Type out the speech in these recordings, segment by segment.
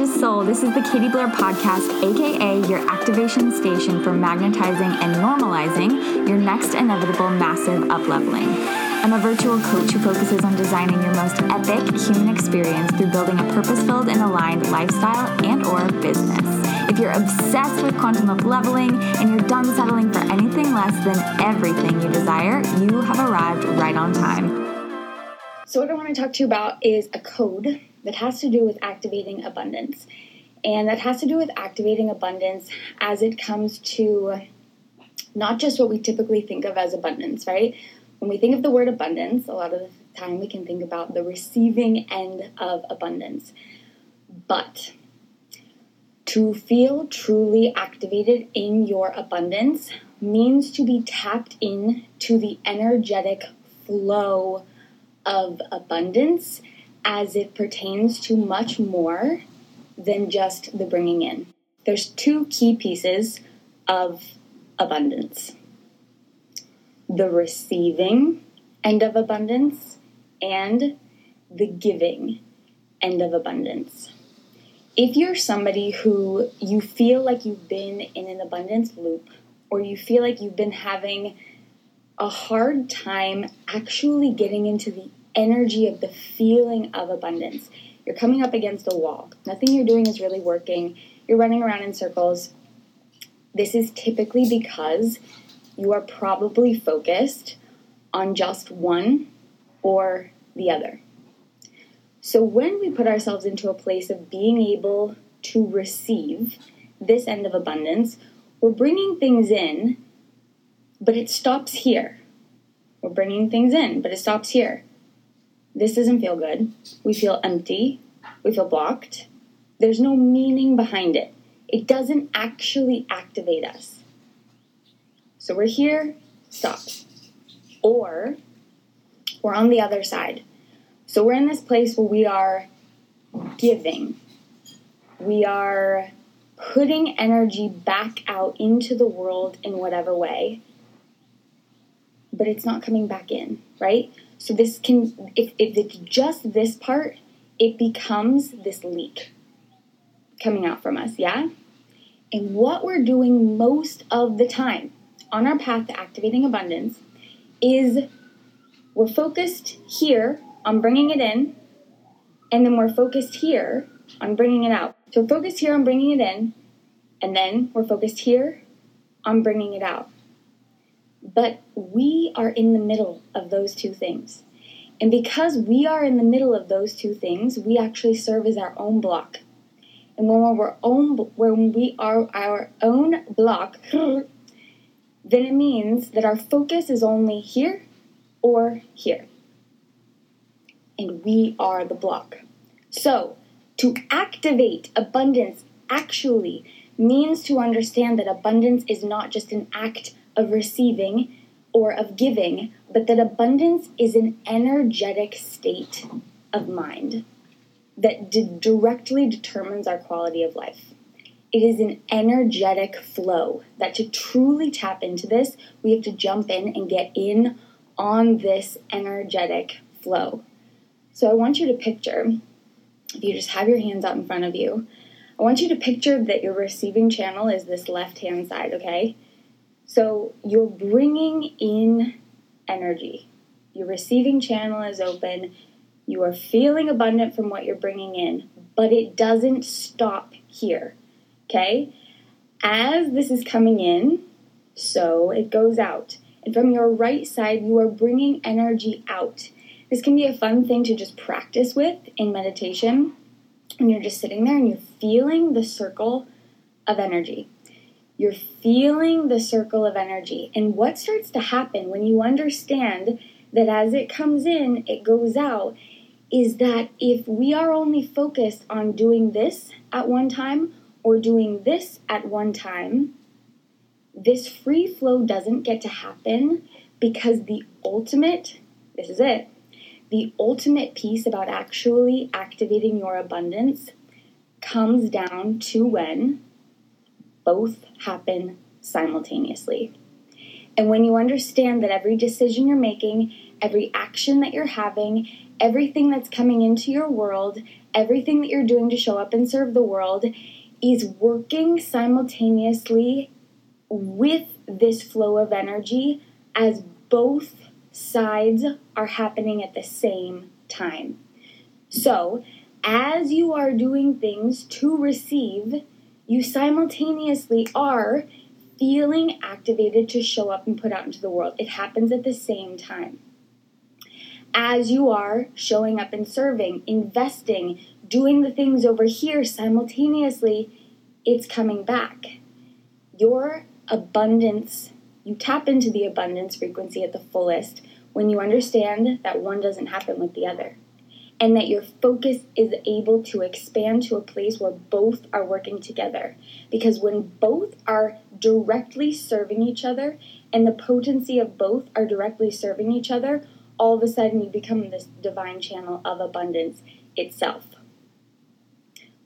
gorgeous soul. This is the Katie Blair Podcast, aka your activation station for magnetizing and normalizing your next inevitable massive upleveling. I'm a virtual coach who focuses on designing your most epic human experience through building a purpose-filled and aligned lifestyle and or business. If you're obsessed with quantum upleveling and you're done settling for anything less than everything you desire, you have arrived right on time. So, what I want to talk to you about is a code that has to do with activating abundance. And that has to do with activating abundance as it comes to not just what we typically think of as abundance, right? When we think of the word abundance, a lot of the time we can think about the receiving end of abundance. But to feel truly activated in your abundance means to be tapped in to the energetic flow of abundance as it pertains to much more than just the bringing in. There's two key pieces of abundance the receiving end of abundance and the giving end of abundance. If you're somebody who you feel like you've been in an abundance loop, or you feel like you've been having a hard time actually getting into the energy of the feeling of abundance. You're coming up against a wall. Nothing you're doing is really working. You're running around in circles. This is typically because you are probably focused on just one or the other. So, when we put ourselves into a place of being able to receive this end of abundance, we're bringing things in, but it stops here. We're bringing things in, but it stops here. This doesn't feel good. We feel empty. We feel blocked. There's no meaning behind it. It doesn't actually activate us. So we're here, stop. Or we're on the other side. So we're in this place where we are giving. We are putting energy back out into the world in whatever way, but it's not coming back in, right? So this can, if, if it's just this part, it becomes this leak coming out from us, yeah? And what we're doing most of the time on our path to activating abundance is we're focused here on bringing it in, and then we're focused here on bringing it out. So focused here on bringing it in, and then we're focused here on bringing it out. But we are in the middle of those two things. And because we are in the middle of those two things, we actually serve as our own block. And when we're own, when we are our own block, then it means that our focus is only here or here. And we are the block. So, to activate abundance actually means to understand that abundance is not just an act of receiving or of giving, but that abundance is an energetic state of mind that d- directly determines our quality of life. It is an energetic flow that to truly tap into this, we have to jump in and get in on this energetic flow. So I want you to picture, if you just have your hands out in front of you, I want you to picture that your receiving channel is this left hand side, okay? So you're bringing in energy. Your receiving channel is open. You are feeling abundant from what you're bringing in, but it doesn't stop here. Okay? As this is coming in, so it goes out. And from your right side, you are bringing energy out. This can be a fun thing to just practice with in meditation And you're just sitting there and you're feeling the circle of energy. You're feeling the circle of energy. And what starts to happen when you understand that as it comes in, it goes out, is that if we are only focused on doing this at one time or doing this at one time, this free flow doesn't get to happen because the ultimate, this is it, the ultimate piece about actually activating your abundance comes down to when both happen simultaneously. And when you understand that every decision you're making, every action that you're having, everything that's coming into your world, everything that you're doing to show up and serve the world is working simultaneously with this flow of energy as both sides are happening at the same time. So, as you are doing things to receive, you simultaneously are feeling activated to show up and put out into the world. It happens at the same time. As you are showing up and serving, investing, doing the things over here simultaneously, it's coming back. Your abundance, you tap into the abundance frequency at the fullest when you understand that one doesn't happen with the other and that your focus is able to expand to a place where both are working together. Because when both are directly serving each other and the potency of both are directly serving each other, all of a sudden you become this divine channel of abundance itself.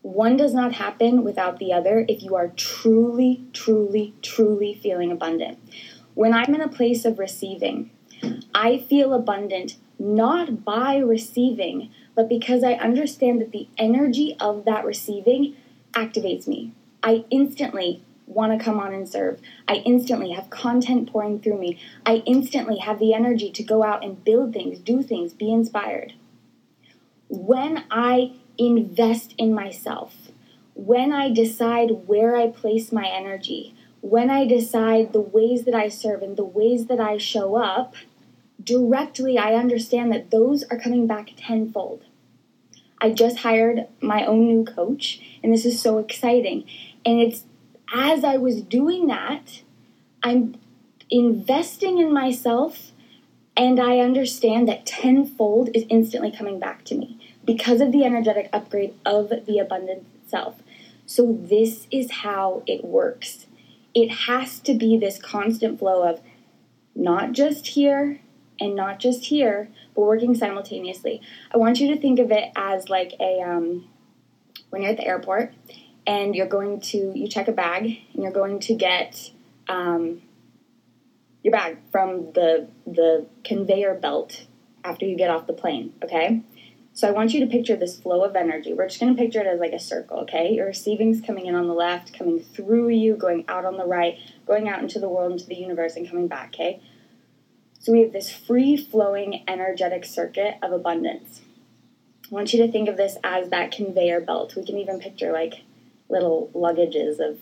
One does not happen without the other if you are truly, truly, truly feeling abundant. When I'm in a place of receiving, I feel abundant not by receiving, but because I understand that the energy of that receiving activates me. I instantly want to come on and serve. I instantly have content pouring through me. I instantly have the energy to go out and build things, do things, be inspired. When I invest in myself, when I decide where I place my energy, when I decide the ways that I serve and the ways that I show up, directly I understand that those are coming back tenfold. I just hired my own new coach, and this is so exciting. And it's as I was doing that, I'm investing in myself, and I understand that tenfold is instantly coming back to me because of the energetic upgrade of the abundance itself. So, this is how it works. It has to be this constant flow of not just here, and not just here, but working simultaneously. I want you to think of it as like a um, when you're at the airport and you're going to you check a bag and you're going to get um, your bag from the the conveyor belt after you get off the plane. Okay. So I want you to picture this flow of energy. We're just going to picture it as like a circle, okay? Your receiving's coming in on the left, coming through you, going out on the right, going out into the world, into the universe, and coming back, okay? So we have this free flowing energetic circuit of abundance. I want you to think of this as that conveyor belt. We can even picture like little luggages of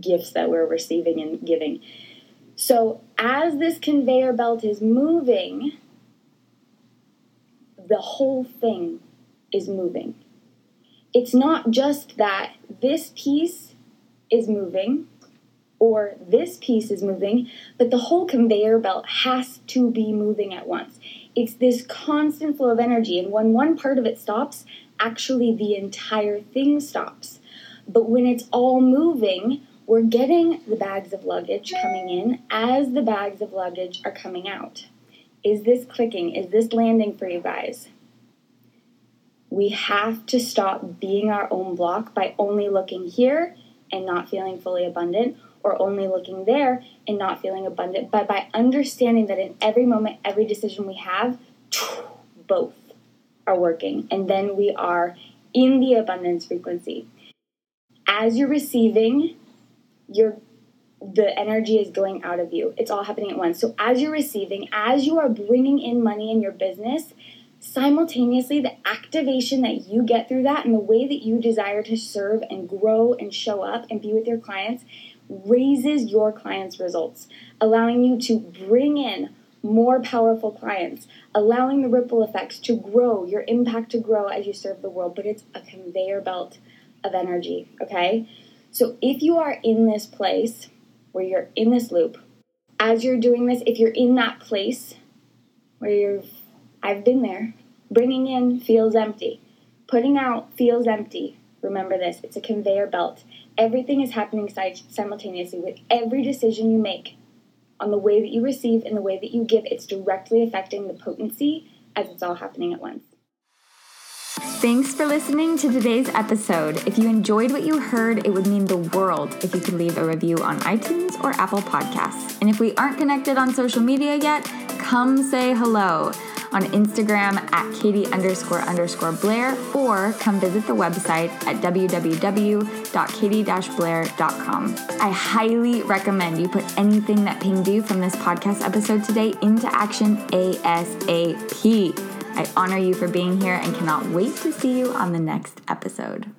gifts that we're receiving and giving. So as this conveyor belt is moving, the whole thing is moving. It's not just that this piece is moving or this piece is moving, but the whole conveyor belt has to be moving at once. It's this constant flow of energy, and when one part of it stops, actually the entire thing stops. But when it's all moving, we're getting the bags of luggage coming in as the bags of luggage are coming out. Is this clicking? Is this landing for you guys? We have to stop being our own block by only looking here and not feeling fully abundant or only looking there and not feeling abundant, but by understanding that in every moment, every decision we have, both are working. And then we are in the abundance frequency. As you're receiving, your the energy is going out of you. It's all happening at once. So as you're receiving, as you are bringing in money in your business, simultaneously the activation that you get through that and the way that you desire to serve and grow and show up and be with your clients raises your clients' results, allowing you to bring in more powerful clients, allowing the ripple effects to grow, your impact to grow as you serve the world. But it's a conveyor belt of energy, okay? So if you are in this place where you're in this loop, as you're doing this, if you're in that place where you're, I've been there, bringing in feels empty, putting out feels empty. Remember this it's a conveyor belt. Everything is happening simultaneously with every decision you make on the way that you receive and the way that you give. It's directly affecting the potency as it's all happening at once. Thanks for listening to today's episode. If you enjoyed what you heard, it would mean the world if you could leave a review on iTunes or Apple Podcasts. And if we aren't connected on social media yet, come say hello on Instagram at Katie underscore underscore Blair or come visit the website at www.katie-blair.com. I highly recommend you put anything that pinged you from this podcast episode today into action ASAP. I honor you for being here and cannot wait to see you on the next episode.